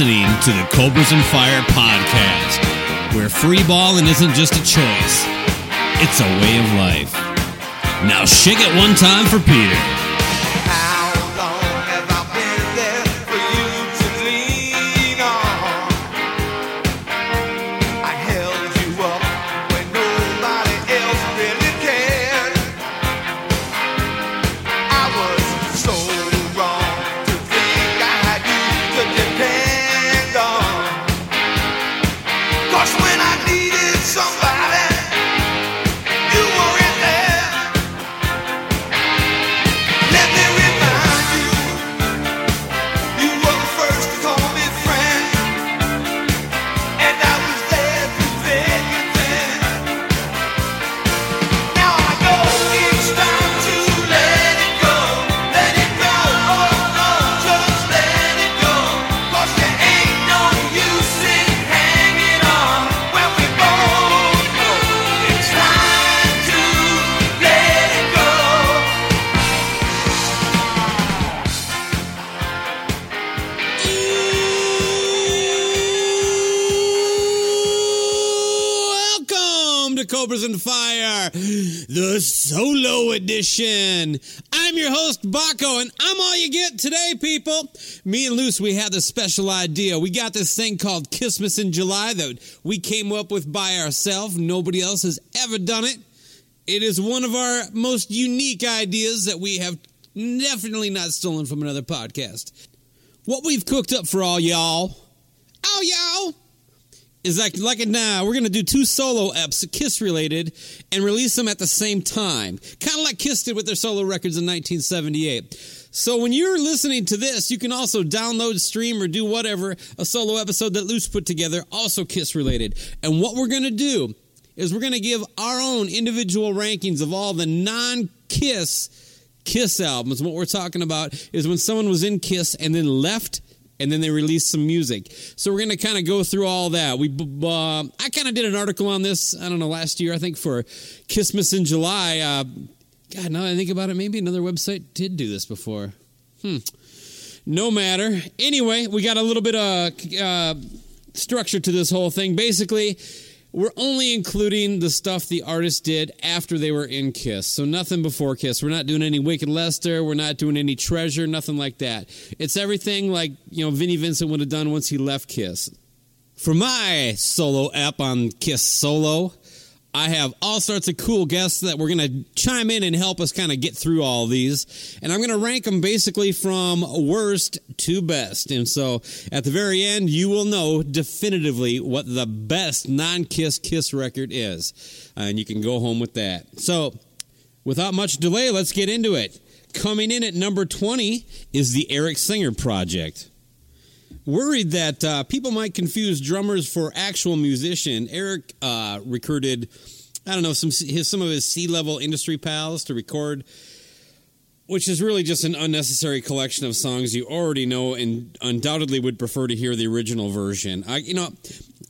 Listening to the Cobras and Fire podcast, where free balling isn't just a choice, it's a way of life. Now, shake it one time for Peter. I'm your host, Bakko, and I'm all you get today, people. Me and Loose, we had this special idea. We got this thing called Kissmas in July that we came up with by ourselves. Nobody else has ever done it. It is one of our most unique ideas that we have definitely not stolen from another podcast. What we've cooked up for all y'all, Oh, y'all, is like like it now. We're gonna do two solo eps, Kiss related, and release them at the same time, kind of like Kiss did with their solo records in 1978. So when you're listening to this, you can also download, stream, or do whatever a solo episode that Loose put together, also Kiss related. And what we're gonna do is we're gonna give our own individual rankings of all the non-Kiss Kiss albums. What we're talking about is when someone was in Kiss and then left and then they released some music. So we're going to kind of go through all that. We uh, I kind of did an article on this, I don't know, last year, I think for Kissmas in July. Uh, God, now I think about it, maybe another website did do this before. Hmm. No matter. Anyway, we got a little bit of uh, structure to this whole thing. Basically, we're only including the stuff the artist did after they were in Kiss. So nothing before Kiss. We're not doing any Wicked Lester. We're not doing any Treasure. Nothing like that. It's everything like, you know, Vinnie Vincent would have done once he left Kiss. For my solo app on Kiss Solo, I have all sorts of cool guests that we're going to chime in and help us kind of get through all these. And I'm going to rank them basically from worst to best. And so at the very end, you will know definitively what the best non Kiss Kiss record is. And you can go home with that. So without much delay, let's get into it. Coming in at number 20 is the Eric Singer Project worried that uh, people might confuse drummers for actual musician. Eric uh, recruited, I don't know, some his some of his sea level industry pals to record, which is really just an unnecessary collection of songs you already know and undoubtedly would prefer to hear the original version. I, you know,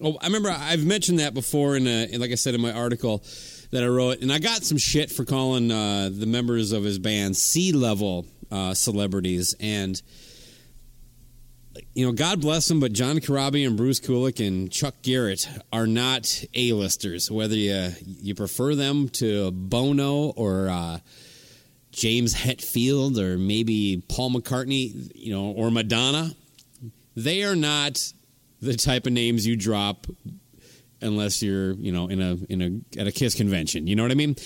oh, I remember I've mentioned that before in, a, like I said in my article that I wrote, and I got some shit for calling uh, the members of his band sea level uh, celebrities and you know, God bless them, but John Corabi and Bruce Kulick and Chuck Garric are not A-listers. Whether you you prefer them to Bono or uh, James Hetfield or maybe Paul McCartney, you know, or Madonna, they are not the type of names you drop unless you're, you know, in a in a at a Kiss convention. You know what I mean?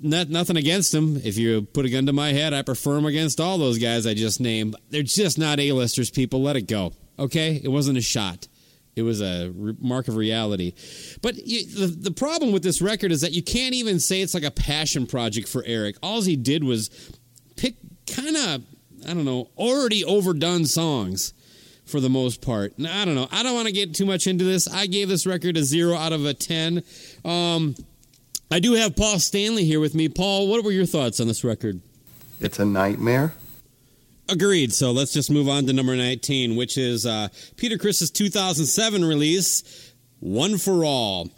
Not, nothing against them. If you put a gun to my head, I prefer them against all those guys I just named. They're just not A-listers, people. Let it go. Okay? It wasn't a shot. It was a re- mark of reality. But you, the, the problem with this record is that you can't even say it's like a passion project for Eric. All he did was pick kind of, I don't know, already overdone songs for the most part. Now, I don't know. I don't want to get too much into this. I gave this record a zero out of a 10. Um, I do have Paul Stanley here with me. Paul, what were your thoughts on this record? It's a nightmare. Agreed. So let's just move on to number 19, which is uh, Peter Criss's 2007 release, One for All.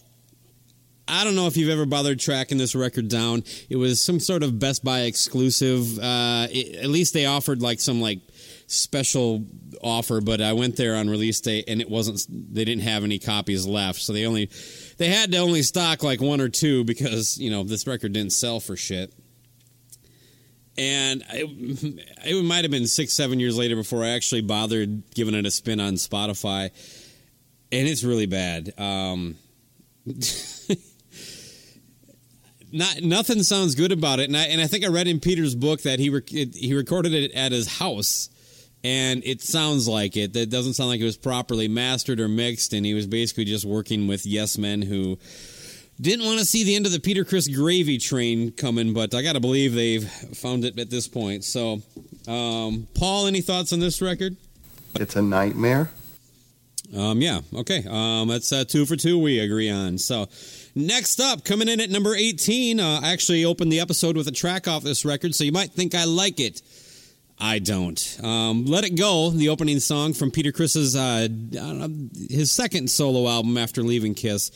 I don't know if you've ever bothered tracking this record down. It was some sort of Best Buy exclusive. Uh, it, at least they offered like some like special offer, but I went there on release day and it wasn't. They didn't have any copies left, so they only they had to only stock like one or two because you know this record didn't sell for shit. And it, it might have been six, seven years later before I actually bothered giving it a spin on Spotify, and it's really bad. Um, not nothing sounds good about it, and I and I think I read in Peter's book that he rec- he recorded it at his house, and it sounds like it. That doesn't sound like it was properly mastered or mixed, and he was basically just working with yes men who didn't want to see the end of the Peter Criss gravy train coming. But I got to believe they've found it at this point. So, um, Paul, any thoughts on this record? It's a nightmare. Um, yeah, okay. Um, that's uh, two for two. We agree on. So, next up, coming in at number eighteen. Uh, I actually opened the episode with a track off this record, so you might think I like it. I don't. Um, Let It Go, the opening song from Peter Criss's uh, know, his second solo album after leaving Kiss.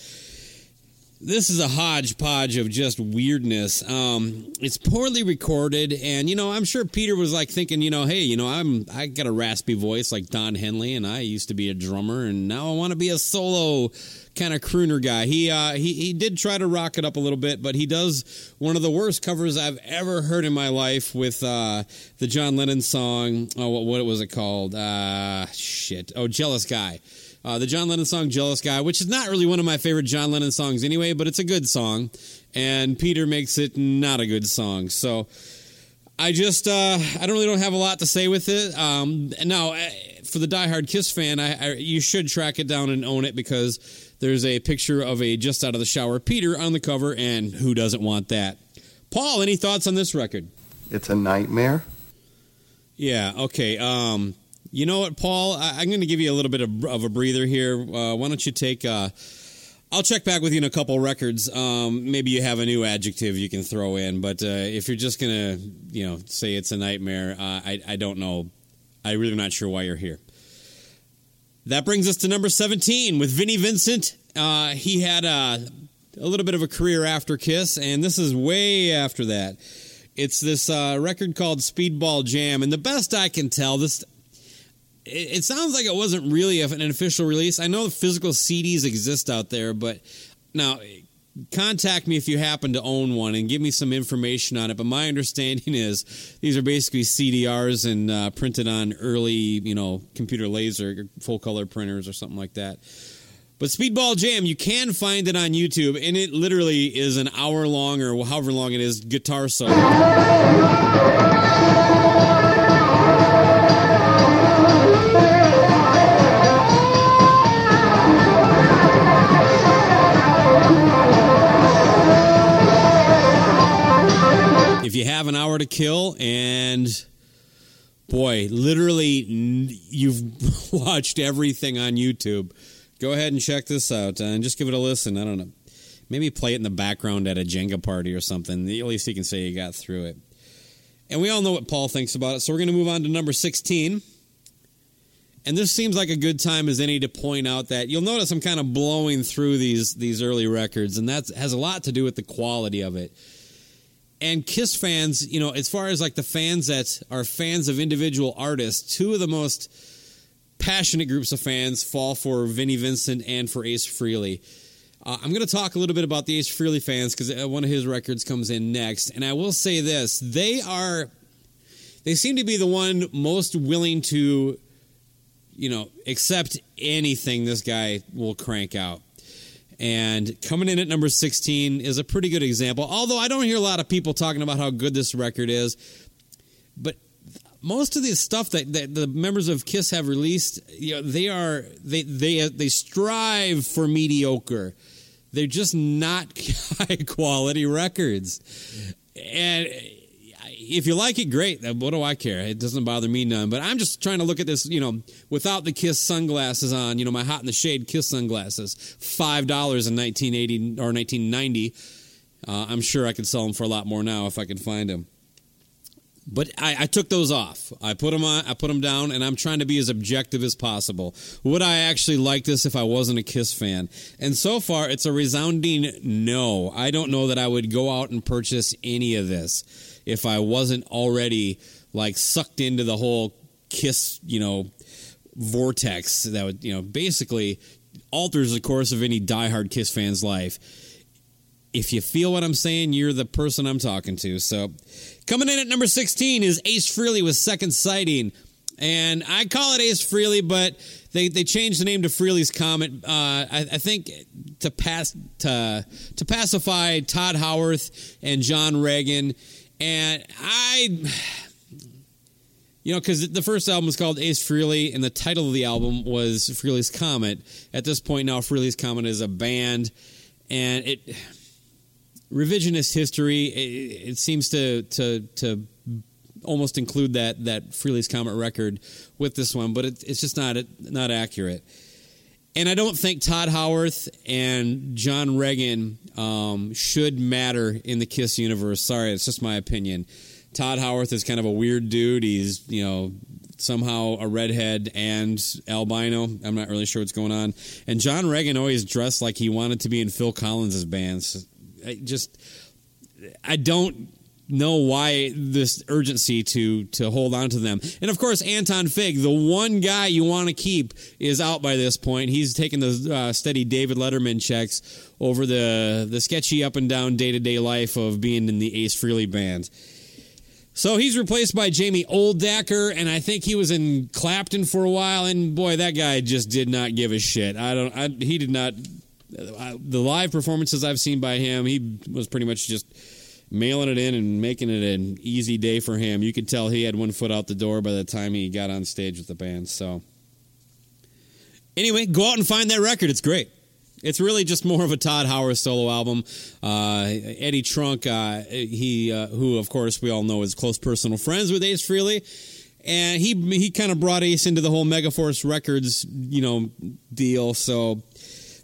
This is a hodgepodge of just weirdness. Um, it's poorly recorded, and you know, I'm sure Peter was like thinking, you know, hey, you know, I'm I got a raspy voice like Don Henley, and I used to be a drummer, and now I want to be a solo kind of crooner guy. He uh, he he did try to rock it up a little bit, but he does one of the worst covers I've ever heard in my life with uh, the John Lennon song. Oh, what, what was it called? Uh, shit. Oh, Jealous Guy. Uh, the John Lennon song "Jealous Guy," which is not really one of my favorite John Lennon songs anyway, but it's a good song, and Peter makes it not a good song. So I just uh, I don't really don't have a lot to say with it. Um, now, uh, for the diehard Kiss fan, I, I you should track it down and own it because there's a picture of a just out of the shower Peter on the cover, and who doesn't want that? Paul, any thoughts on this record? It's a nightmare. Yeah. Okay. Um, you know what, Paul? I, I'm going to give you a little bit of, of a breather here. Uh, why don't you take? Uh, I'll check back with you in a couple records. Um, maybe you have a new adjective you can throw in, but uh, if you're just going to, you know, say it's a nightmare, uh, I, I don't know. I really am not sure why you're here. That brings us to number 17 with Vinnie Vincent. Uh, he had a, a little bit of a career after Kiss, and this is way after that. It's this uh, record called Speedball Jam, and the best I can tell, this it, it sounds like it wasn't really an official release. I know the physical CDs exist out there, but now contact me if you happen to own one and give me some information on it. But my understanding is these are basically CDRs and uh, printed on early, you know, computer laser full color printers or something like that. But Speedball Jam, you can find it on YouTube, and it literally is an hour long or however long it is guitar solo. If you have an hour to kill and boy literally you've watched everything on youtube. Go ahead and check this out uh, and just give it a listen. I don't know. Maybe play it in the background at a jenga party or something. At least you can say you got through it. And we all know what paul thinks about it so we're going to move on to number 16 and this seems like a good time as any to point out that you'll notice I'm kind of blowing through these these early records, and that has a lot to do with the quality of it and Kiss fans, you know, as far as like the fans that are fans of individual artists, two of the most passionate groups of fans fall for Vinnie Vincent and for Ace Frehley. Uh, I'm going to talk a little bit about the Ace Frehley fans because one of his records comes in next, and I will say this: they are, they seem to be the one most willing to, you know, accept anything this guy will crank out. And coming in at number 16 is a pretty good example. Although I don't hear a lot of people talking about how good this record is. But most of the stuff that, that the members of Kiss have released, you know, they are they they they strive for mediocre. They're just not high quality records. And if you like it, great. What do I care? It doesn't bother me none. But I'm just trying to look at this, you know, without the Kiss sunglasses on. You know, my hot in the shade Kiss sunglasses, five dollars in 1980 or 1990. Uh, I'm sure I could sell them for a lot more now if I could find them. But I, I took those off. I put them on. I put them down, and I'm trying to be as objective as possible. Would I actually like this if I wasn't a Kiss fan? And so far, it's a resounding no. I don't know that I would go out and purchase any of this if I wasn't already like sucked into the whole Kiss, you know, vortex that would you know basically alters the course of any diehard Kiss fan's life. If you feel what I'm saying, you're the person I'm talking to. So, coming in at number 16 is Ace Frehley with Second Sighting. And I call it Ace Frehley, but they, they changed the name to Frehley's Comet. Uh, I, I think to pass to to pacify Tod Howarth and John Regan. And I, you know, because the first album was called Ace Frehley, and the title of the album was Frehley's Comet. At this point now, Frehley's Comet is a band, and it revisionist history. It, it seems to to to almost include that that Frehley's Comet record with this one, but it, it's just not not accurate. And I don't think Tod Howarth and John Regan um, should matter in the Kiss universe. Sorry, it's just my opinion. Tod Howarth is kind of a weird dude. He's you know somehow a redhead and albino. I'm not really sure what's going on. And John Regan always dressed like he wanted to be in Phil Collins' bands. I just I don't know why this urgency to to hold on to them. And of course, Anton Fig, the one guy you want to keep, is out by this point. He's taking the uh, steady David Letterman checks over the the sketchy up and down day to day life of being in the Ace Frehley band. So he's replaced by Jamie Oldaker, and I think he was in Clapton for a while. And boy, that guy just did not give a shit. I don't. I, he did not. I, the live performances I've seen by him, he was pretty much just mailing it in and making it an easy day for him. You could tell he had one foot out the door by the time he got on stage with the band. So, anyway, go out and find that record. It's great. It's really just more of a Tod Howarth solo album. Uh, Eddie Trunk, uh, he uh, who of course we all know is close personal friends with Ace Frehley, and he he kind of brought Ace into the whole Megaforce Records you know deal. So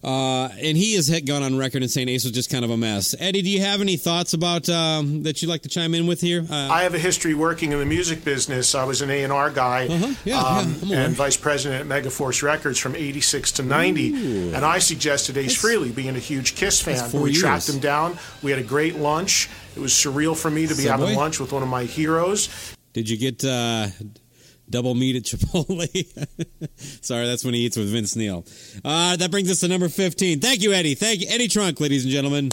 uh, and he has hit gone on record and saying Ace was just kind of a mess. Eddie, do you have any thoughts about um, that you'd like to chime in with here? Uh, I have a history working in the music business. I was an A and R guy Uh-huh. Yeah, um, yeah, and vice president at Megaforce Records from '86 to '90. And I suggested Ace Frehley, being a huge Kiss fan. that's we tracked him down. We had a great lunch. It was surreal for me to be Subway? having lunch with one of my heroes. did you get uh, double meat at Chipotle? Sorry, that's when he eats with Vince Neil. Uh, that brings us to number fifteen. Thank you, Eddie. Thank you, Eddie Trunk, ladies and gentlemen.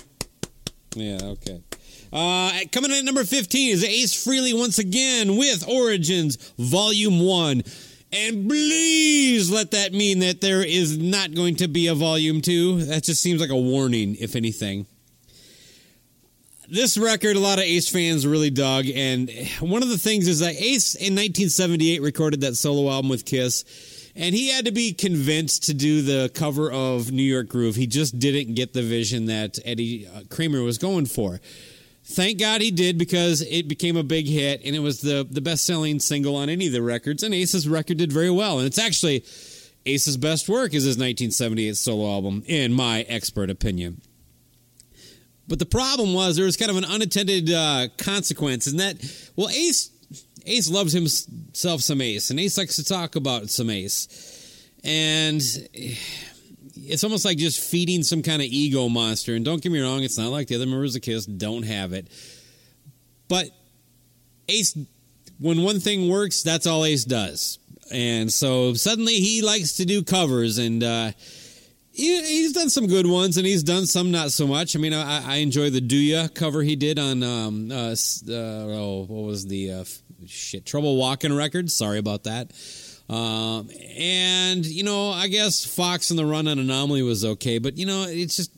Yeah, okay. Uh, coming in at number 15 is Ace Frehley once again with Origins Volume 1. And please let that mean that there is not going to be a Volume 2. That just seems like a warning, if anything. This record, a lot of Ace fans really dug. And one of the things is that Ace in 1978 recorded that solo album with Kiss. And he had to be convinced to do the cover of New York Groove. He just didn't get the vision that Eddie uh, Kramer was going for. Thank God he did because it became a big hit and it was the, the best selling single on any of the records. And Ace's record did very well. And it's actually Ace's best work is his 1978 solo album, in my expert opinion. But the problem was there was kind of an unintended uh, consequence, and that well, Ace Ace loves himself some Ace, and Ace likes to talk about some Ace, and it's almost like just feeding some kind of ego monster. And don't get me wrong, it's not like the other members of Kiss don't have it, but Ace, when one thing works, that's all Ace does, and so suddenly he likes to do covers and. uh he, he's done some good ones, and he's done some not so much. I mean, I, I enjoy the Do Ya cover he did on um uh, uh oh what was the uh, shit Trouble Walking record. Sorry about that. Um, and you know, I guess Fox on the Run on Anomaly was okay, but you know, it's just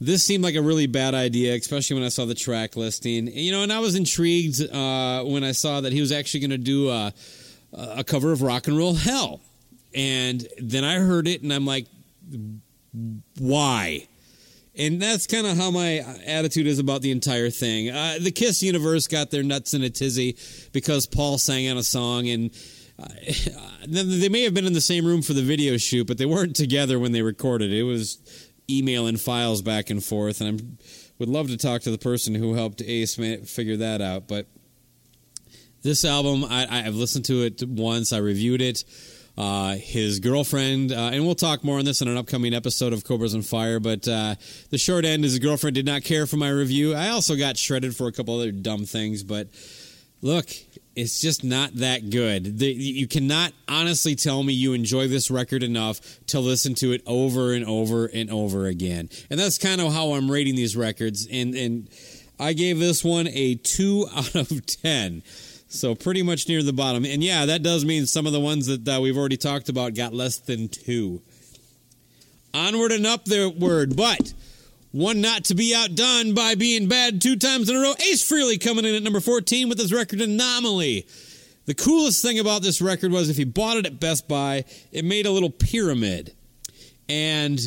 this seemed like a really bad idea, especially when I saw the track listing. You know, and I was intrigued uh, when I saw that he was actually going to do a, a cover of Rock and Roll Hell. And then I heard it, and I'm like, why? And that's kind of how my attitude is about the entire thing. Uh, the Kiss universe got their nuts in a tizzy because Paul sang on a song, and uh, they may have been in the same room for the video shoot, but they weren't together when they recorded. It was emailing files back and forth, and I would love to talk to the person who helped Ace figure that out. But this album, I, I've listened to it once. I reviewed it. Uh, his girlfriend, uh, and we'll talk more on this in an upcoming episode of Cobras and Fire. But uh, the short end is his girlfriend did not care for my review. I also got shredded for a couple other dumb things. But look, It's just not that good. The, you cannot honestly tell me you enjoy this record enough to listen to it over and over and over again. And that's kind of how I'm rating these records. And and I gave this one a two out of ten. So pretty much near the bottom. And yeah, that does mean some of the ones that uh, we've already talked about got less than two. Onward and up the word, but one not to be outdone by being bad two times in a row. Ace Frehley coming in at number 14 with his record Anomaly. The coolest thing about this record was if you bought it at Best Buy, it made a little pyramid. And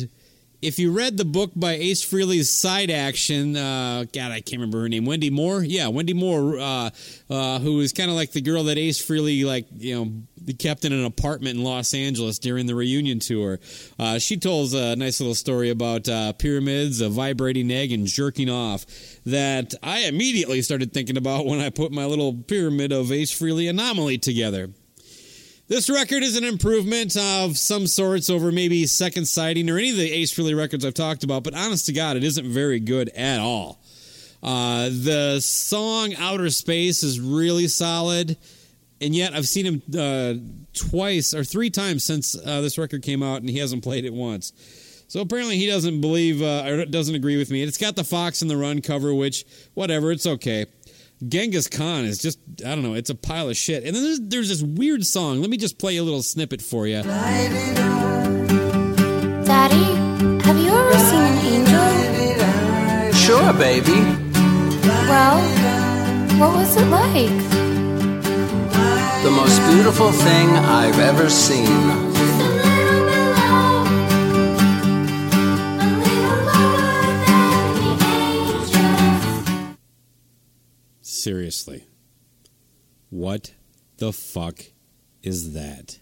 if you read the book by Ace Frehley's side action, uh, God, I can't remember her name, Wendy Moore. Yeah, Wendy Moore, uh, uh, kind of like the girl that Ace Frehley, like you know, kept in an apartment in Los Angeles during the reunion tour. Uh, she tells a nice little story about uh, pyramids, a vibrating egg, and jerking off. That I immediately started thinking about when I put my little pyramid of Ace Frehley anomaly together. This record is an improvement of some sorts over maybe Second Sighting or any of the Ace Frehley records I've talked about, but honest to God, it isn't very good at all. Uh, the song Outer Space is really solid, and yet I've seen him uh, twice or three times since uh, this record came out, and he hasn't played it once. So apparently he doesn't believe uh, or doesn't agree with me. It's got the Fox on the Run cover, which whatever, it's okay. Genghis Khan is just, I don't know, it's a pile of shit. And then there's, there's this weird song. Let me just play a little snippet for you. Daddy, have you ever seen an angel? Sure, baby. Well, what was it like? The most beautiful thing I've ever seen. Seriously. What the fuck is that?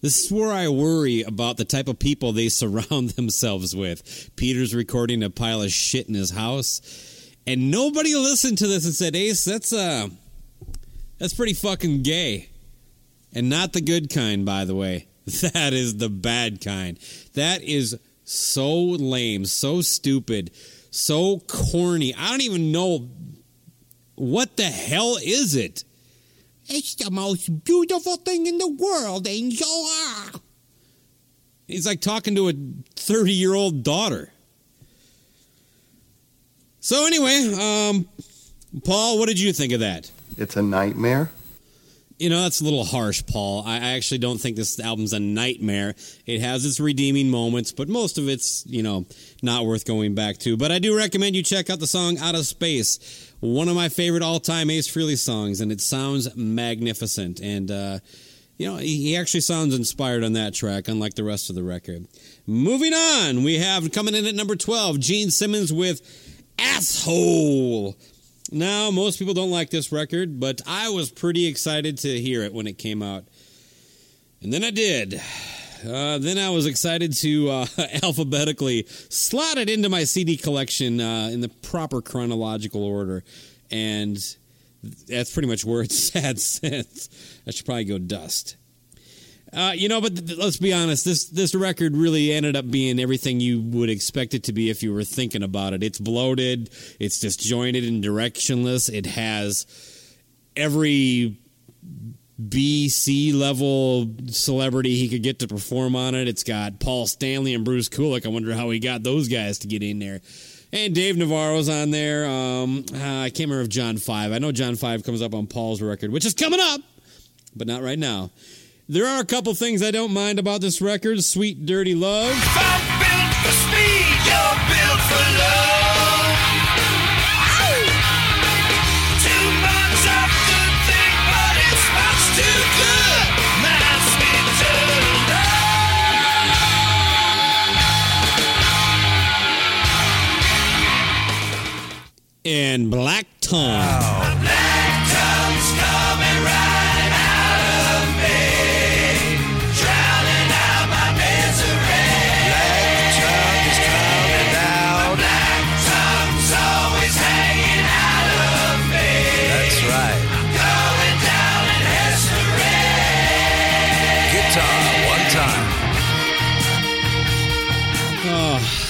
This is where I worry about the type of people they surround themselves with. Peter's recording a pile of shit in his house, and nobody listened to this and said, "Ace, that's uh, that's pretty fucking gay," and not the good kind, by the way. That is the bad kind. That is so lame, so stupid, so corny. I don't even know what the hell is it? It's the most beautiful thing in the world, Angel. He's like talking to a 30 year old daughter. So, anyway, um, Paul, what did you think of that? It's a nightmare. You know, that's a little harsh, Paul. I, actually don't think this album's a nightmare. It has its redeeming moments, but most of it's, you know, not worth going back to. But I do recommend you check out the song Outer Space, one of my favorite all time Ace Frehley songs, and it sounds magnificent. And, uh, you know, he actually sounds inspired on that track, unlike the rest of the record. Moving on, we have coming in at number 12, Gene Simmons with Asshole. Now, most people don't like this record, but I was pretty excited to hear it when it came out. And then I did. Uh, then I was excited to uh, alphabetically slot it into my CD collection uh, in the proper chronological order. And that's pretty much where it's at since. I should probably go dust. Uh, you know, but th- let's be honest. This this record really ended up being everything you would expect it to be if you were thinking about it. It's bloated. It's disjointed and directionless. It has every B C level celebrity he could get to perform on it. It's got Paul Stanley and Bruce Kulick. I wonder how he got those guys to get in there. And Dave Navarro's on there. Um, I can't remember if John Five. I know John Five comes up on Paul's record, which is coming up, but not right now. There are a couple things I don't mind about this record. Sweet Dirty Love. If I'm built for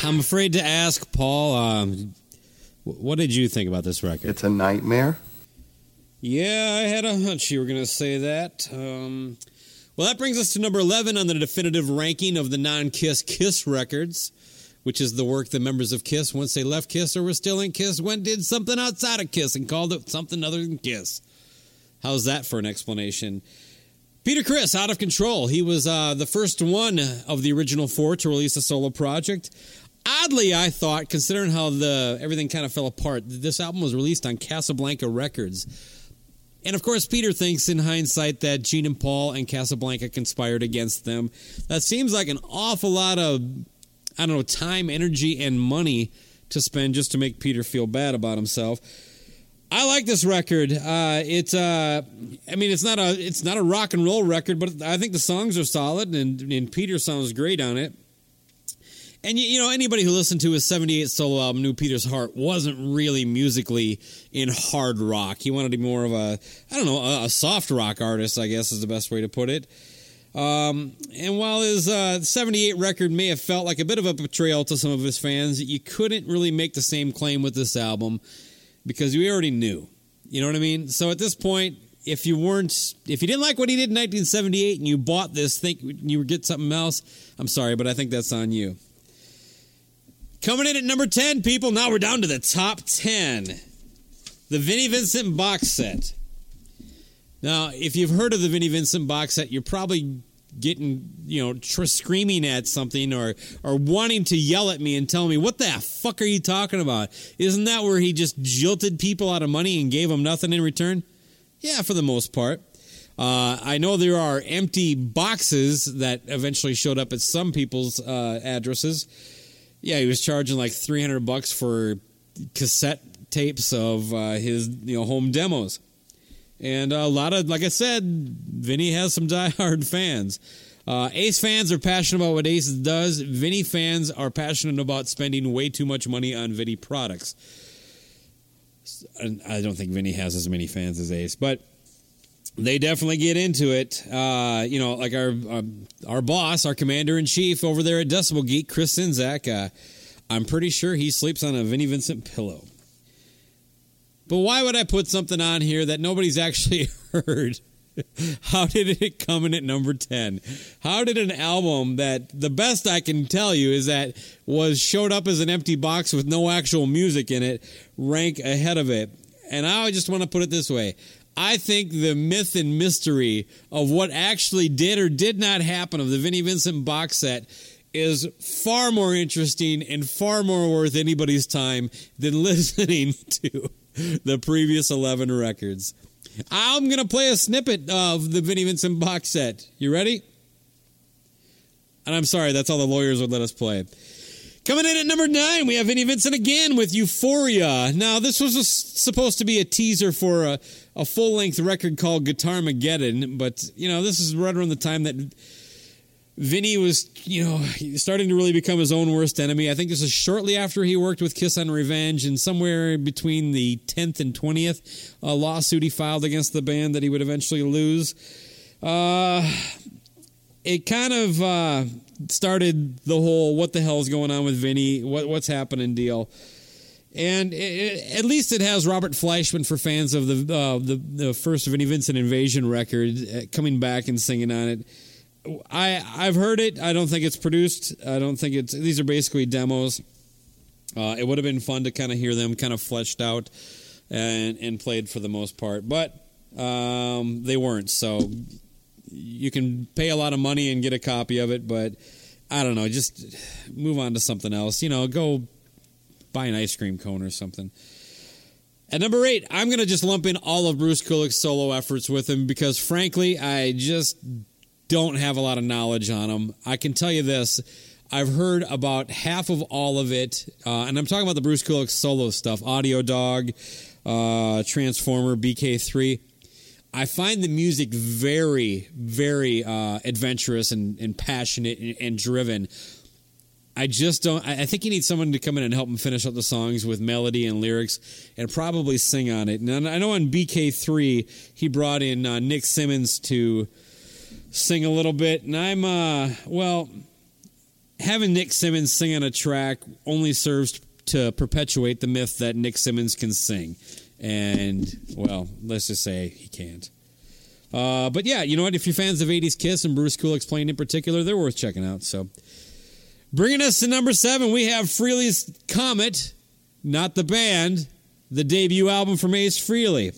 I'm afraid to ask Paul. Um, what did you think about this record? It's a nightmare. Yeah, I had a hunch you were going to say that. Um, well, that brings us to number 11 on the definitive ranking of the non Kiss Kiss records, which is the work the members of Kiss, once they left Kiss or were still in Kiss, went did something outside of Kiss and called it something other than Kiss. How's that for an explanation? Peter Criss, out of control. He was uh, the first one of the original four to release a solo project. Oddly, I thought, considering how the everything kind of fell apart, this album was released on Casablanca Records. And of course, Peter thinks in hindsight that Gene and Paul and Casablanca conspired against them. That seems like an awful lot of, I don't know, time, energy, and money to spend just to make Peter feel bad about himself. I like this record. Uh, it's, uh, I mean, it's not a, it's not a rock and roll record, but I think the songs are solid, and, and Peter sounds great on it. And you, you know, anybody who listened to his '78 solo album knew Peter's heart wasn't really musically in hard rock. He wanted to be more of a, I don't know, a, a soft rock artist. I guess is the best way to put it. Um, and while his uh, '78 record may have felt like a bit of a betrayal to some of his fans, you couldn't really make the same claim with this album because we already knew. You know what I mean? So at this point, if you weren't, if you didn't like what he did in 1978 and you bought this, think you would get something else, I'm sorry, but I think that's on you. Coming in at number 10, people, now we're down to the top 10. The Vinnie Vincent box set. Now, if you've heard of the Vinnie Vincent box set, you're probably getting, you know, tr- screaming at something or or wanting to yell at me and tell me, "What the fuck are you talking about? Isn't that where he just jilted people out of money and gave them nothing in return?" Yeah, for the most part. Uh, I know there are empty boxes that eventually showed up at some people's uh, addresses. Yeah, he was charging like 300 bucks for cassette tapes of uh, his you know home demos. And a lot of, like I said, Vinny has some diehard fans. Uh, Ace fans are passionate about what Ace does. Vinny fans are passionate about spending way too much money on Vinny products. I don't think Vinny has as many fans as Ace, but they definitely get into it. Uh, you know, like our our, our boss, our commander in chief over there at Decibel Geek, Chris Czynszak. Uh, I'm pretty sure he sleeps on a Vinnie Vincent pillow. But why would I put something on here that nobody's actually heard? How did it come in at number 10? How did an album that the best I can tell you is that was showed up as an empty box with no actual music in it rank ahead of it? And I just want to put it this way. I think the myth and mystery of what actually did or did not happen of the Vinnie Vincent box set is far more interesting and far more worth anybody's time than listening to the previous 11 records. I'm going to play a snippet of the Vinnie Vincent box set. You ready? And I'm sorry, that's all the lawyers would let us play. Coming in at number nine, we have Vinnie Vincent again with Euphoria. Now, this was a, supposed to be a teaser for a, a full length record called Guitarmageddon, but, you know, this is right around the time that Vinny was, you know, starting to really become his own worst enemy. I think this is shortly after he worked with Kiss on Revenge, and somewhere between the 10th and 20th, a lawsuit he filed against the band that he would eventually lose. Uh, it kind of uh, started the whole "what the hell is going on with Vinny? What, what's happening?" deal. And it, at least it has Robert Fleischman for fans of the uh, the, the first Vinnie Vincent Invasion record uh, coming back and singing on it. I I've heard it. I don't think it's produced. I don't think it's. These are basically demos. Uh, it would have been fun to kind of hear them kind of fleshed out and and played for the most part, but um, they weren't. So you can pay a lot of money and get a copy of it, but I don't know. Just move on to something else. You know, go buy an ice cream cone or something. At number eight, I'm going to just lump in all of Bruce Kulick's solo efforts with him because, frankly, I just don't have a lot of knowledge on him. I can tell you this. I've heard about half of all of it, uh, and I'm talking about the Bruce Kulick solo stuff Audio Dog, uh, Transformer, BK3. I find the music very, very uh, adventurous and, and passionate and, and driven. I just don't. I think you need someone to come in and help him finish up the songs with melody and lyrics, and probably sing on it. And I know on BK3 he brought in uh, Nick Simmons to sing a little bit, and I'm uh well, having Nick Simmons sing on a track only serves to perpetuate the myth that Nick Simmons can sing, and well, let's just say he can't. Uh, but yeah, you know what? If you're fans of 80s Kiss and Bruce Kulick's playing in particular, they're worth checking out. So, bringing us to number seven, we have Frehley's Comet, not the band, the debut album from Ace Frehley.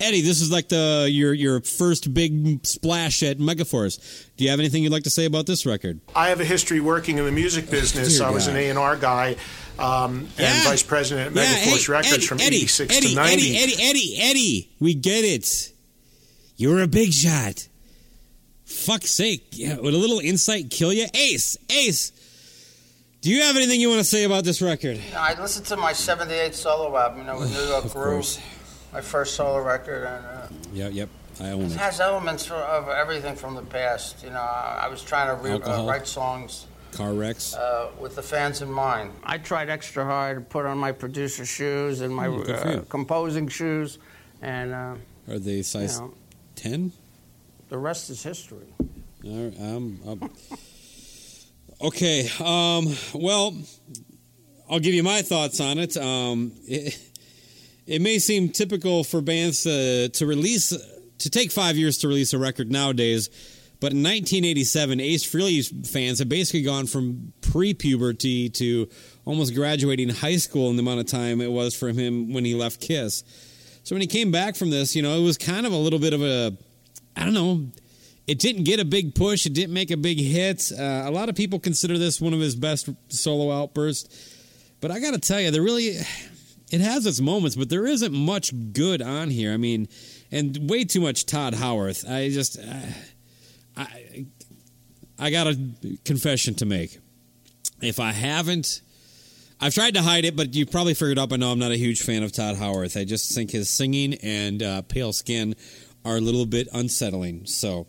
Eddie, this is like the your your first big splash at Megaforce. Do you have anything you'd like to say about this record? I have a history working in the music business. dear I was God. an A&R guy um, and Yeah. vice president at Yeah, Megaforce hey, Records Eddie, from Eddie, 86 to 90. Eddie, Eddie, Eddie, Eddie, we get it. You're a big shot. Fuck's sake. Yeah, would a little insight kill you? Ace, Ace, do you have anything you want to say about this record? I listened to my 78 solo album, you know, with New York Of Groove, my first solo record, and uh, Yep, yep, I own it it. has elements for, of everything from the past. You know, I, I was trying to re- uh, write songs Car wrecks. uh, with the fans in mind. I tried extra hard to put on my producer shoes and my Mm, uh, composing shoes, and uh, Are they you size know, 10? The rest is history. Um, um, okay. Um, well, I'll give you my thoughts on it. Um, it, it may seem typical for bands to, to release to take five years to release a record nowadays, but in 1987, Ace Frehley's fans had basically gone from pre-puberty to almost graduating high school in the amount of time it was for him when he left Kiss. So when he came back from this, you know, it was kind of a little bit of a, I don't know, it didn't get a big push. It didn't make a big hit. Uh, a lot of people consider this one of his best solo outbursts. But I got to tell you, there really, it has its moments, but there isn't much good on here. I mean, and way too much Tod Howarth. I just, uh, I, I got a confession to make. If I haven't, I've tried to hide it, but you probably figured out by now I'm not a huge fan of Tod Howarth. I just think his singing and uh, pale skin are a little bit unsettling. So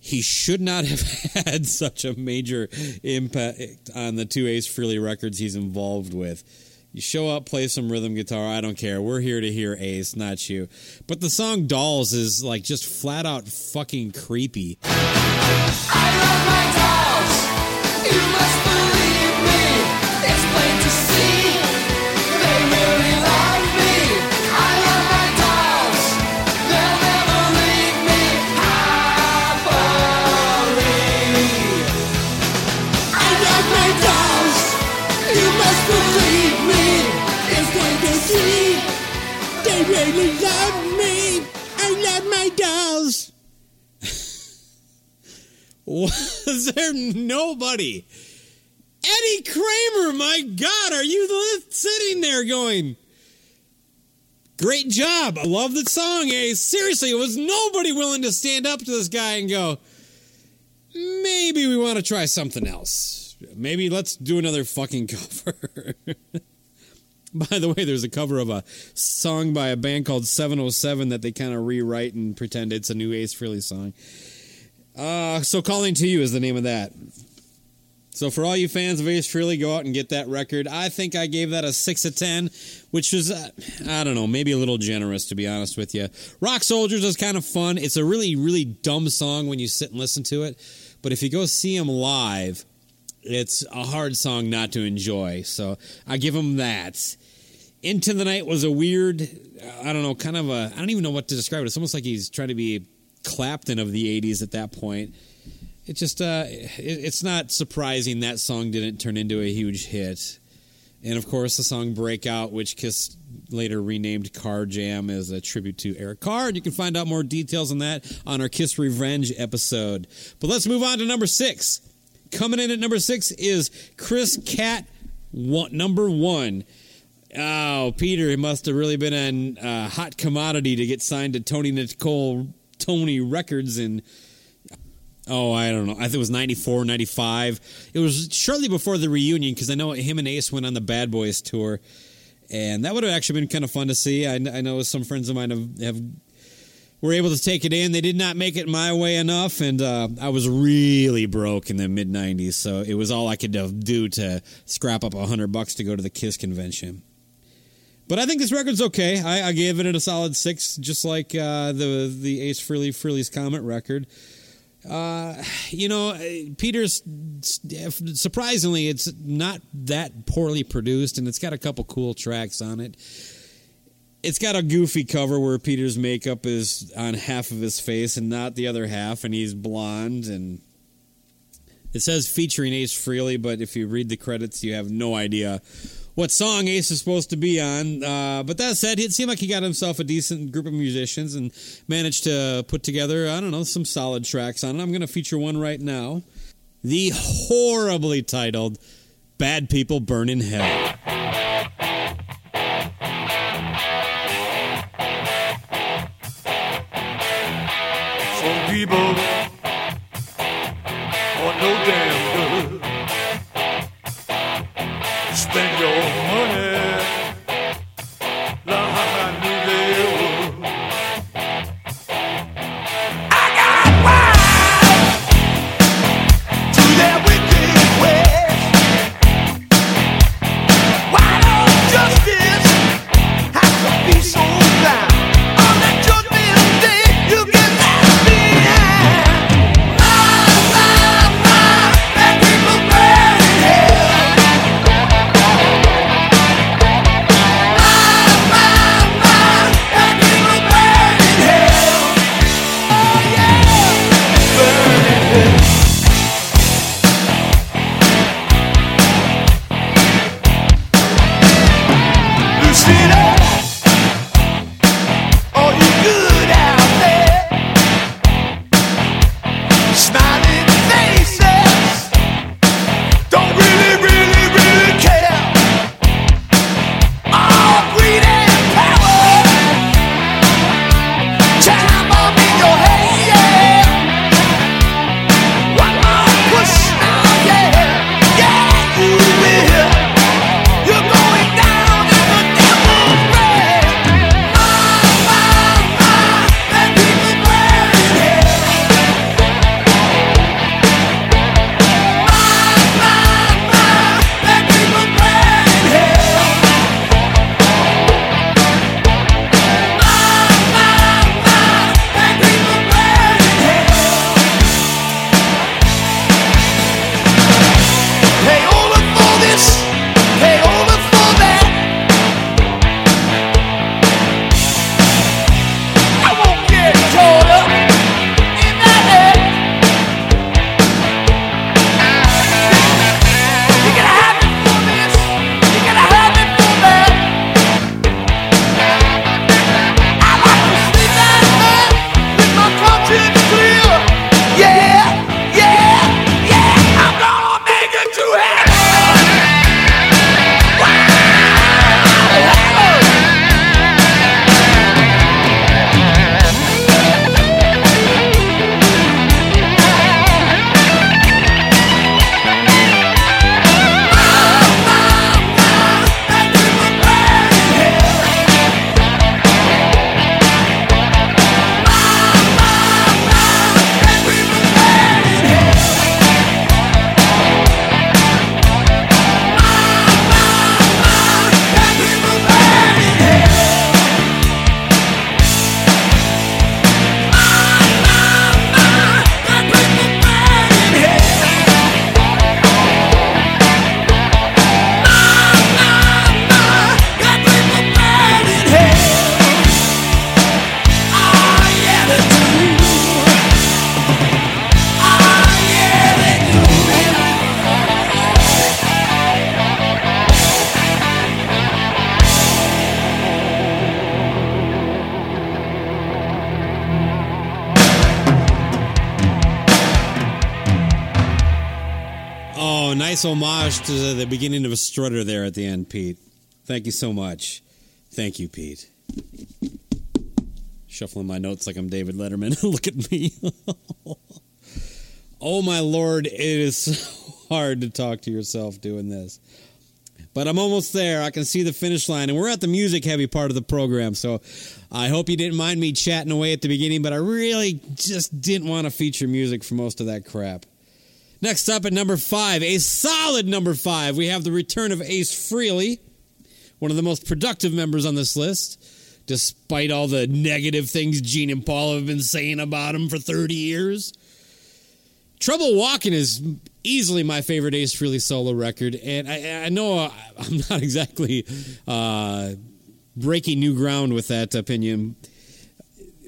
he should not have had such a major impact on the two Ace Frehley records he's involved with. You show up, play some rhythm guitar, I don't care. We're here to hear Ace, not you. But the song Dolls is like just flat out fucking creepy. Was there nobody? Eddie Kramer, my God, are you sitting there going, Great job. I love the song, Ace. Seriously, it was nobody willing to stand up to this guy and go, maybe we want to try something else. Maybe let's do another fucking cover. By the way, there's a cover of a song by a band called 707 that they kind of rewrite and pretend it's a new Ace Frehley song. Uh, so Calling to You is the name of that. So for all you fans of Ace Frehley, go out and get that record. I think I gave that a 6 of 10, which was, uh, I don't know, maybe a little generous to be honest with you. Rock Soldiers is kind of fun. It's a really, really dumb song when you sit and listen to it. But if you go see them live, it's a hard song not to enjoy. So I give them that. Into the Night was a weird, I don't know, kind of a, I don't even know what to describe it. It's almost like he's trying to be Clapton of the 80s at that point. It just, uh, it, it's not surprising that song didn't turn into a huge hit. And of course, the song Breakout, which Kiss later renamed Car Jam as a tribute to Eric Carr. And you can find out more details on that on our Kiss Revenge episode. But let's move on to number six. Coming in at number six is Criss Cat, number one. Oh, Peter, it must have really been a uh, hot commodity to get signed to Tony Nicole Tony Records in oh, I don't know. I think it was 94, 95. It was shortly before the reunion because I know him and Ace went on the Bad Boys tour. And that would have actually been kind of fun to see. I, I know some friends of mine have, have were able to take it in. They did not make it my way enough, and uh, I was really broke in the mid '90s, so it was all I could do to scrap up a hundred bucks to go to the Kiss convention. But I think this record's okay. I, I gave it a solid six, just like uh, the the Ace Frehley Frehley's Comet record. Uh, you know, Peter's surprisingly, it's not that poorly produced, and it's got a couple cool tracks on it. it's got a goofy cover where Peter's makeup is on half of his face and not the other half, and he's blonde. And it says featuring Ace Frehley, but if you read the credits, you have no idea what song Ace is supposed to be on. Uh, but that said, it seemed like he got himself a decent group of musicians and managed to put together, I don't know, some solid tracks on it. I'm going to feature one right now. The horribly titled Bad People Burn in Hell. People homage to the beginning of a strutter there at the end, Pete. Thank you so much. Thank you, Pete. Shuffling my notes like I'm David Letterman. Look at me. oh, my Lord. It is so hard to talk to yourself doing this. But I'm almost there. I can see the finish line, and we're at the music heavy part of the program. So I hope you didn't mind me chatting away at the beginning, but I really just didn't want to feature music for most of that crap. Next up at number five, a solid number five, we have the return of Ace Frehley, one of the most productive members on this list, despite all the negative things Gene and Paul have been saying about him for 30 years. Trouble Walking is easily my favorite Ace Frehley solo record, and I, I know uh, I'm not exactly uh, breaking new ground with that opinion.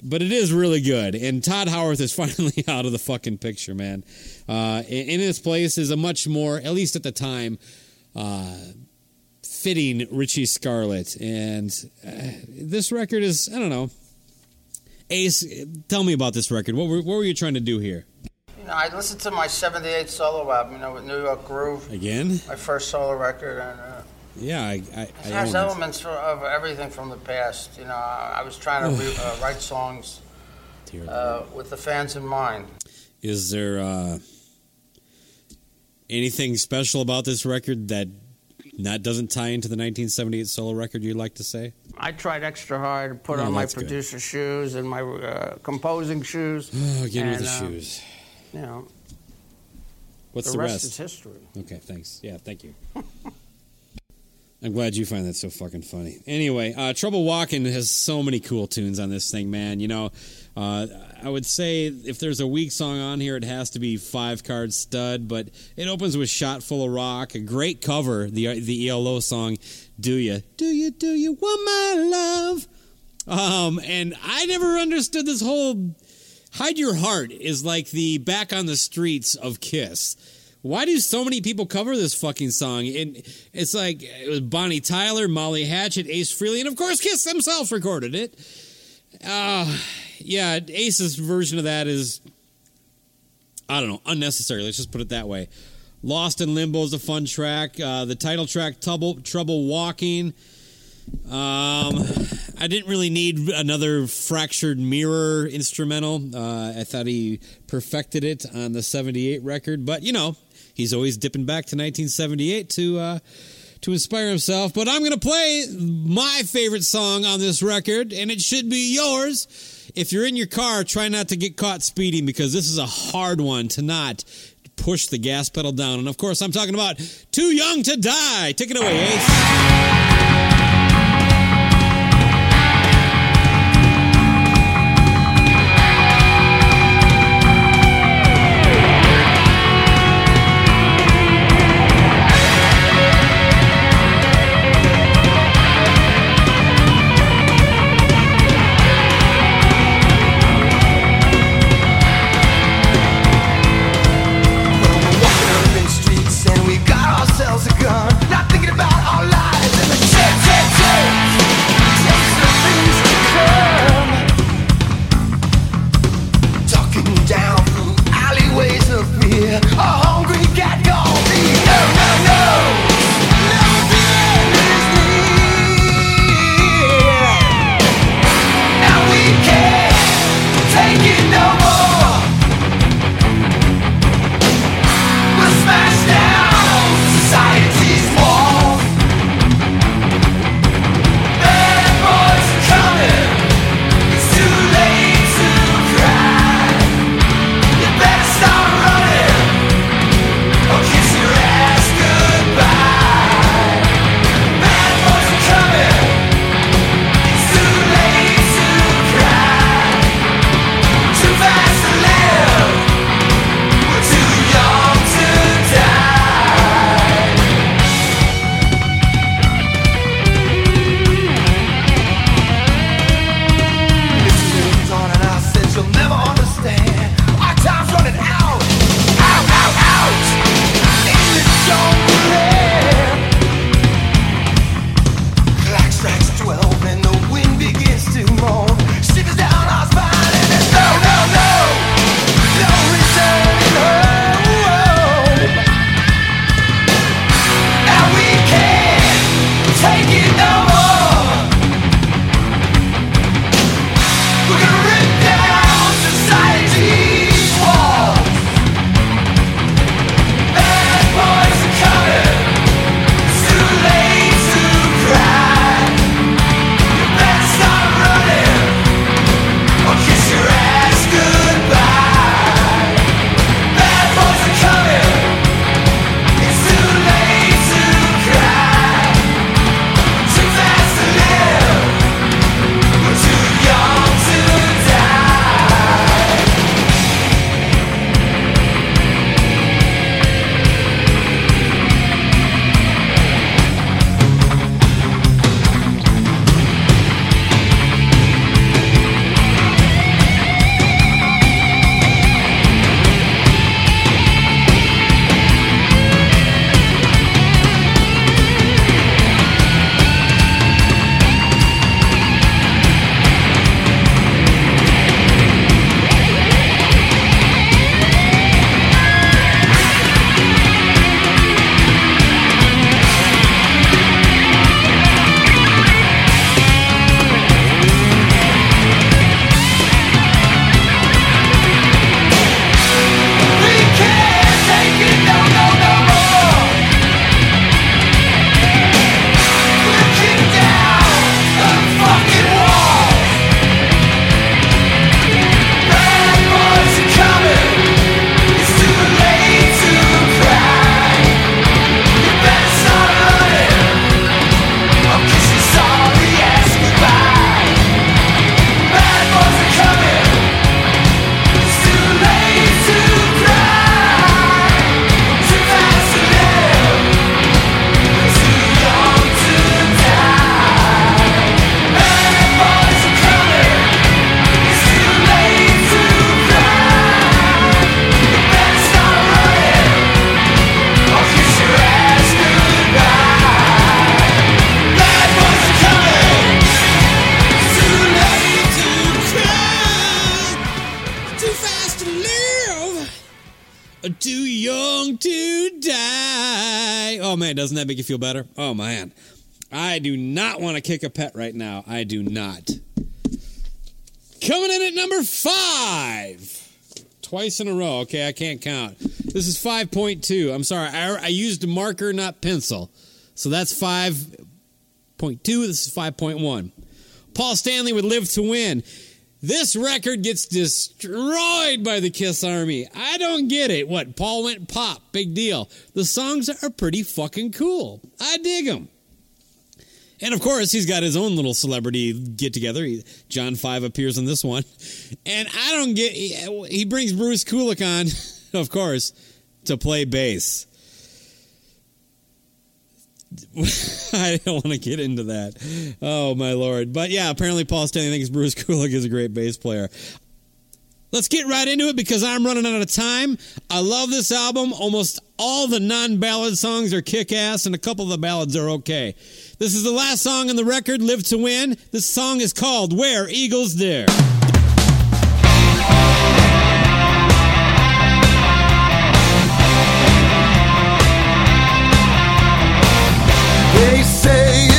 But it is really good, and Tod Howarth is finally out of the fucking picture, man. Uh, in his place is a much more, at least at the time, uh, fitting Richie Scarlet, and uh, this record is I don't know. Ace, tell me about this record. What were, what were you trying to do here? You know, I listened to my 78 solo album, you know, with New York Groove, Again? my first solo record, and uh, Yeah, I, I, I it has own it. elements for, of everything from the past. You know, I, I was trying to re- uh, write songs uh, with the fans in mind. Is there uh, anything special about this record that that doesn't tie into the 1978 solo record you'd like to say? I tried extra hard to put Oh, on my that's good. producer shoes and my uh, composing shoes. Oh, again with the uh, shoes. You know, What's the, the, rest, rest? is history. Okay, thanks. Yeah, thank you. I'm glad you find that so fucking funny. Anyway, uh, Trouble Walking has so many cool tunes on this thing, man. You know, uh, I would say if there's a weak song on here, it has to be Five Card Stud, but it opens with Shot Full of Rock, a great cover, the the ELO song, Do You, Do You, Do You Want My Love? Um, and I never understood this whole Hide Your Heart is like the back on the streets of Kiss. Why do so many people cover this fucking song? And it's like it was Bonnie Tyler, Molly Hatchet, Ace Frehley, and of course Kiss themselves recorded it. Uh, yeah, Ace's version of that is I don't know, unnecessary. Let's just put it that way. Lost in Limbo is a fun track. Uh, the title track, Trouble, Trouble Walking. Um, I didn't really need another fractured mirror instrumental. Uh, I thought he perfected it on the '78 record, but you know, he's always dipping back to 1978 to uh, to inspire himself. But I'm going to play my favorite song on this record, and it should be yours. If you're in your car, try not to get caught speeding because this is a hard one to not push the gas pedal down. And of course, I'm talking about Too Young to Die. Take it away, Ace. Doesn't that make you feel better? Oh man. I do not want to kick a pet right now. I do not. Coming in at number five. Twice in a row. Okay, I can't count. This is 5.2. I'm sorry. I, I used marker, not pencil. So that's 5.2. This is 5.1. Paul Stanley would live to win. This record gets destroyed by the Kiss Army. I don't get it. What? Paul went pop. Big deal. The songs are pretty fucking cool. I dig them. And of course, he's got his own little celebrity get together. John Five appears in this one. And I don't get. He, brings Bruce Kulick on, of course, to play bass. I don't want to get into that. Oh, my lord. But yeah, apparently Paul Stanley thinks Bruce Kulick is a great bass player. Let's get right into it because I'm running out of time. I love this album. Almost all the non ballad songs are kick ass, and a couple of the ballads are okay. This is the last song on the record, Live to Win. This song is called Where Eagles Dare. They say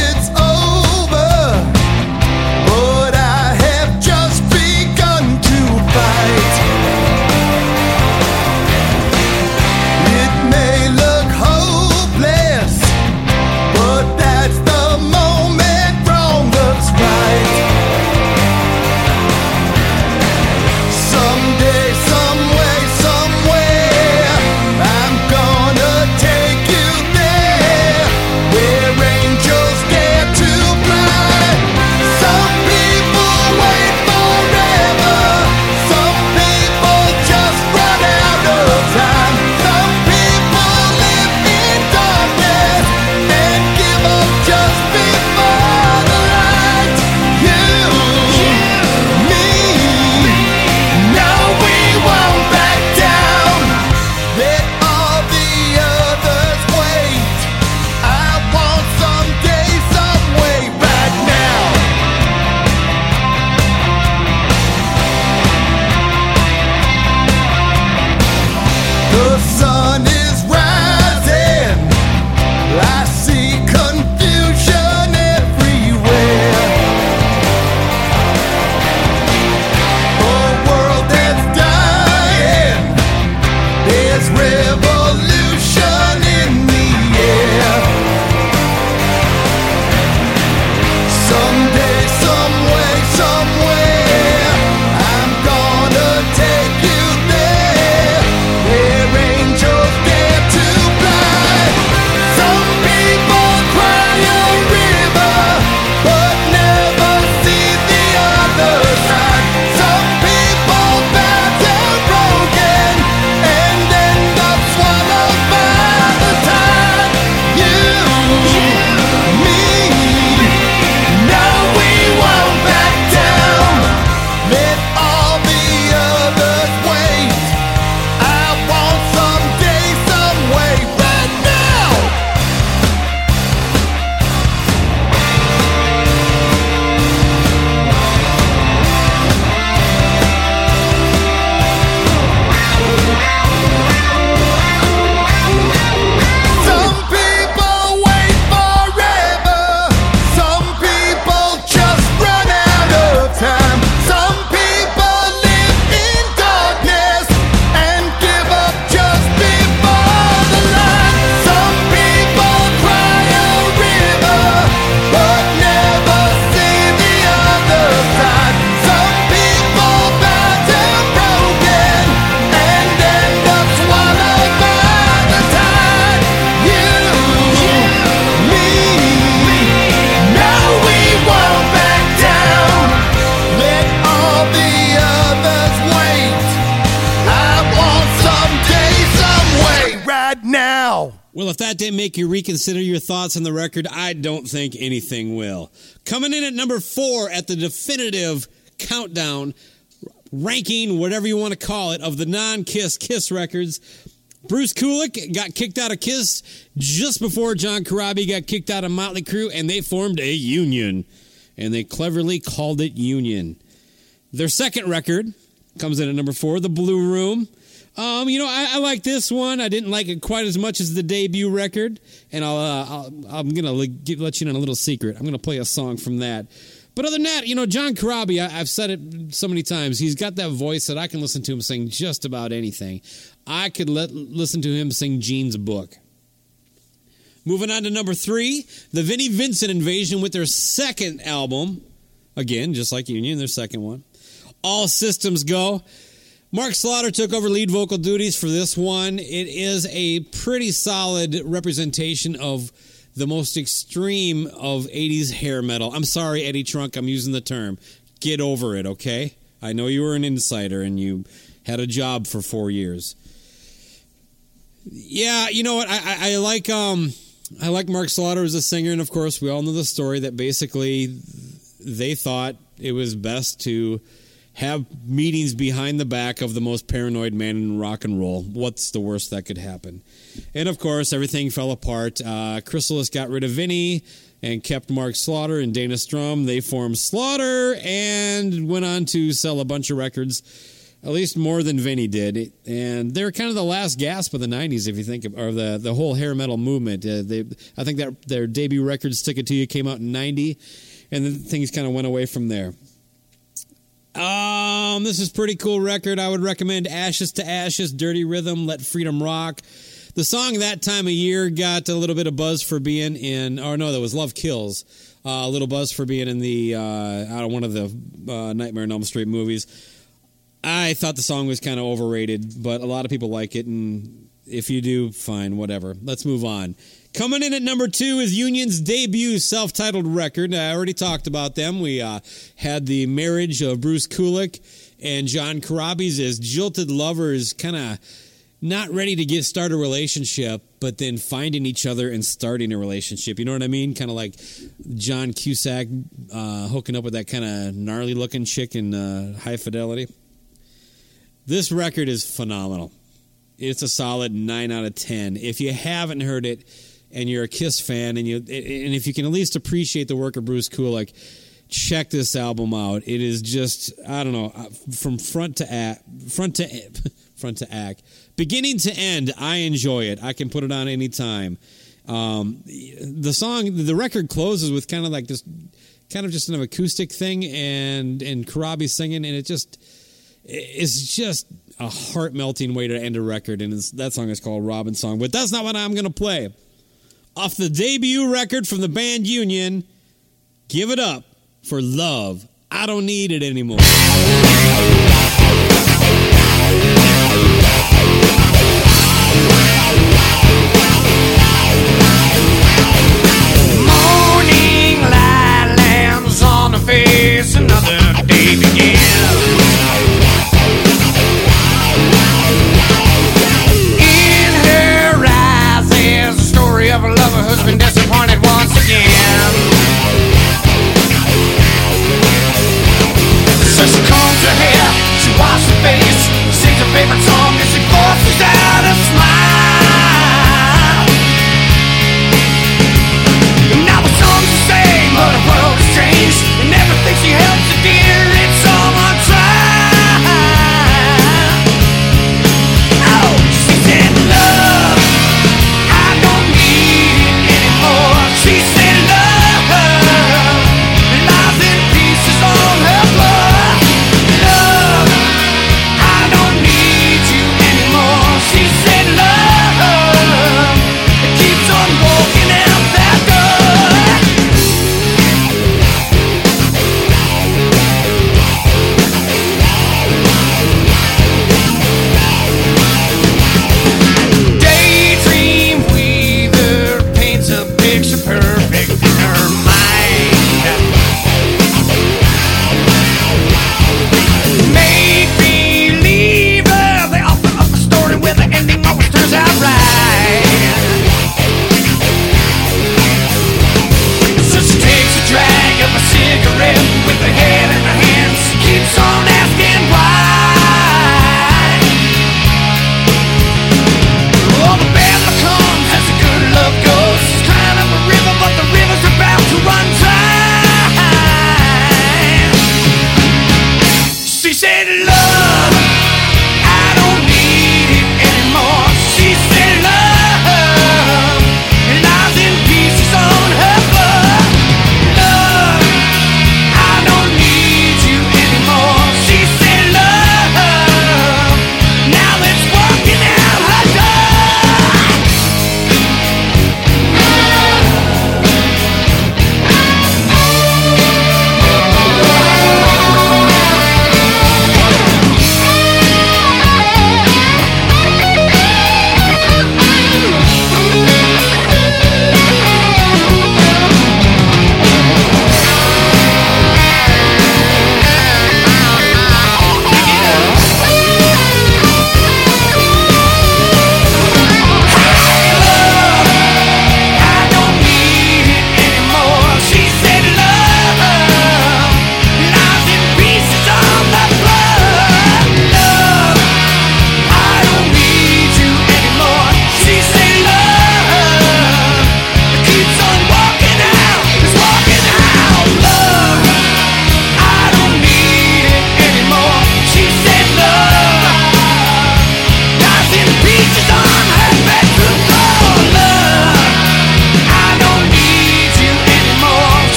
reconsider your thoughts on the record, I don't think anything will. Coming in at number four at the definitive countdown, ranking, whatever you want to call it, of the non Kiss Kiss records. Bruce Kulick got kicked out of Kiss just before John Corabi got kicked out of Motley Crue, and they formed a union. And they cleverly called it Union. Their second record comes in at number four, The Blue Room. Um, you know, I, I like this one. I didn't like it quite as much as the debut record, and I'll, uh, I'll I'm gonna give, let you in a little secret. I'm gonna play a song from that. But other than that, you know, John Corabi, I, I've said it so many times. He's got that voice that I can listen to him sing just about anything. I could let listen to him sing Gene's book. Moving on to number three, the Vinnie Vincent Invasion with their second album. Again, just like Union, their second one. All Systems Go. Mark Slaughter took over lead vocal duties for this one. It is a pretty solid representation of the most extreme of 80s hair metal. I'm sorry, Eddie Trunk, I'm using the term. Get over it, okay? I know you were an insider and you had a job for four years. Yeah, you know what? I, I, I like um I like Mark Slaughter as a singer, and of course we all know the story that basically they thought it was best to have meetings behind the back of the most paranoid man in rock and roll. What's the worst that could happen? And of course, everything fell apart. Uh, Chrysalis got rid of Vinnie and kept Mark Slaughter and Dana Strum. They formed Slaughter and went on to sell a bunch of records, at least more than Vinnie did. And they're kind of the last gasp of the '90s, if you think of, or the the whole hair metal movement. Uh, they, I think that their debut record "Stick It to You" came out in '90, and then things kind of went away from there. Um, this is pretty cool record. I would recommend Ashes to Ashes, Dirty Rhythm, Let Freedom Rock. The song that time of year got a little bit of buzz for being in, or no, that was Love Kills. Uh, a little buzz for being in the uh, out of one of the uh, Nightmare on Elm Street movies. I thought the song was kind of overrated, but a lot of people like it, and if you do, fine, whatever. Let's move on. Coming in at number two is Union's debut self titled record. I already talked about them. We uh, had the marriage of Bruce Kulick and John Corabi's as jilted lovers, kind of not ready to get start a relationship, but then finding each other and starting a relationship. You know what I mean? Kind of like John Cusack uh, hooking up with that kind of gnarly looking chick in uh, High Fidelity. This record is phenomenal. It's a solid nine out of ten. If you haven't heard it and you're a Kiss fan, and you and if you can at least appreciate the work of Bruce Kulick, check this album out. It is just I don't know uh, from front to act, front to front to act, beginning to end. I enjoy it. I can put it on anytime. Um, the song, the record closes with kind of like this, kind of just an acoustic thing, and and Corabi singing, and it just it's just a heart melting way to end a record. And that song is called Robin Song, but that's not what I'm to play. Off the debut record from the band Union, give it up for love. I don't need it anymore. Morning light lamps on the face, another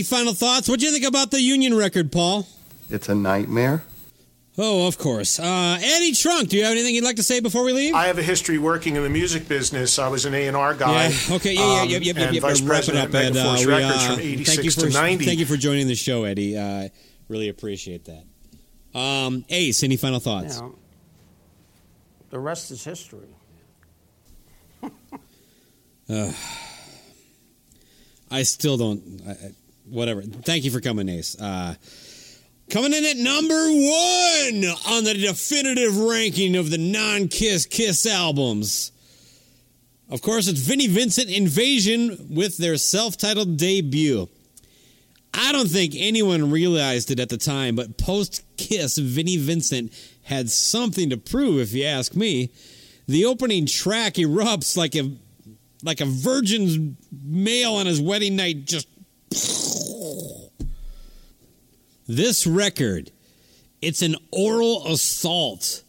any final thoughts? What do you think about the Union record, Paul? It's a nightmare. Oh, of course. Uh, Eddie Trunk, do you have anything you'd like to say before we leave? I have a history working in the music business. I was an A and R guy. Yeah. Okay. Yeah. Yeah. um, Yep. Yep. Yep. and yep. vice We're wrapping president up, at Ed. Uh, Megaforce we, Records uh, from thank you '86 for to '90. thank you for joining the show, Eddie. Uh, really appreciate that. Um, Ace, any final You thoughts? know, the rest is history. I still don't. I, I- whatever. Thank you for coming, Ace. Uh, coming in at number one on the definitive ranking of the non-Kiss Kiss albums. Of course, it's Vinnie Vincent Invasion with their self-titled debut. I don't think anyone realized it at the time, but post Kiss, Vinnie Vincent had something to prove, if you ask me. The opening track erupts like a like a virgin's male on his wedding night just this record it's an oral assault.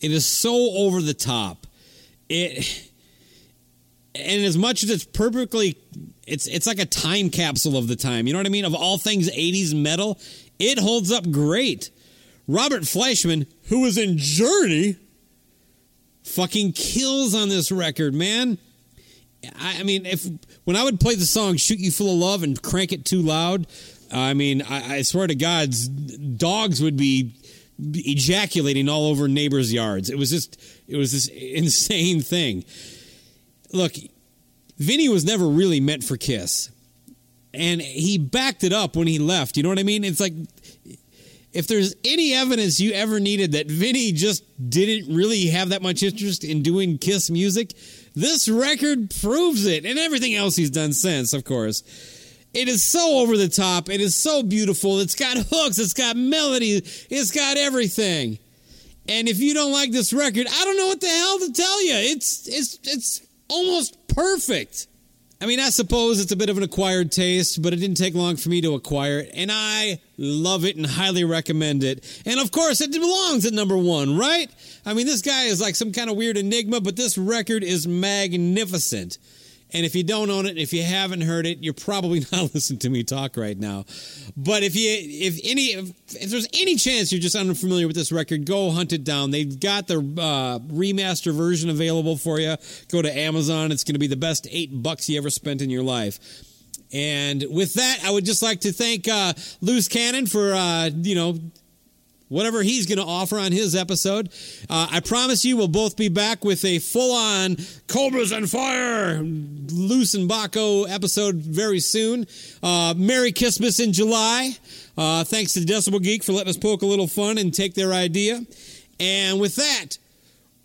It is so over the top. It and as much as it's perfectly it's it's like a time capsule of the time you know what i mean? Of all things 80s metal it holds up great. Robert fleischman who was in journey fucking kills on this record man. I, I mean, if when I would play the song "Shoot You Full of Love" and crank it too loud, I mean, I, I swear to God, dogs would be ejaculating all over neighbors' yards. It was just, it was this insane thing. Look, Vinnie was never really meant for Kiss, and he backed it up when he left. You know what I mean? It's like if there's any evidence you ever needed that Vinnie just didn't really have that much interest in doing Kiss music, this record proves it, and everything else he's done since, of course. It is so over the top. It is so beautiful. It's got hooks. It's got melody. It's got everything. And if you don't like this record, I don't know what the hell to tell you. It's it's it's almost perfect. I mean, I suppose it's a bit of an acquired taste, but it didn't take long for me to acquire it, and I love it and highly recommend it. And of course, it belongs at number one, right? I mean, this guy is like some kind of weird enigma, but this record is magnificent. And if you don't own it, if you haven't heard it, you're probably not listening to me talk right now. But if you, if any, if, if there's any chance you're just unfamiliar with this record, go hunt it down. They've got the uh, remaster version available for you. Go to Amazon. It's going to be the best eight bucks you ever spent in your life. And with that, I would just like to thank uh, Loose Cannon for uh, you know whatever he's going to offer on his episode. Uh, I promise you, we'll both be back with a full on Cobras and Fire Loose and Bakko episode very soon. Uh, Merry Kissmas in July. Uh, thanks to Decibel Geek for letting us poke a little fun and take their idea. And with that,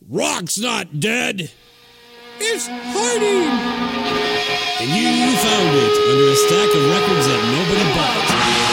Rock's not dead. It's hiding. And you found it under a stack of records that nobody bought.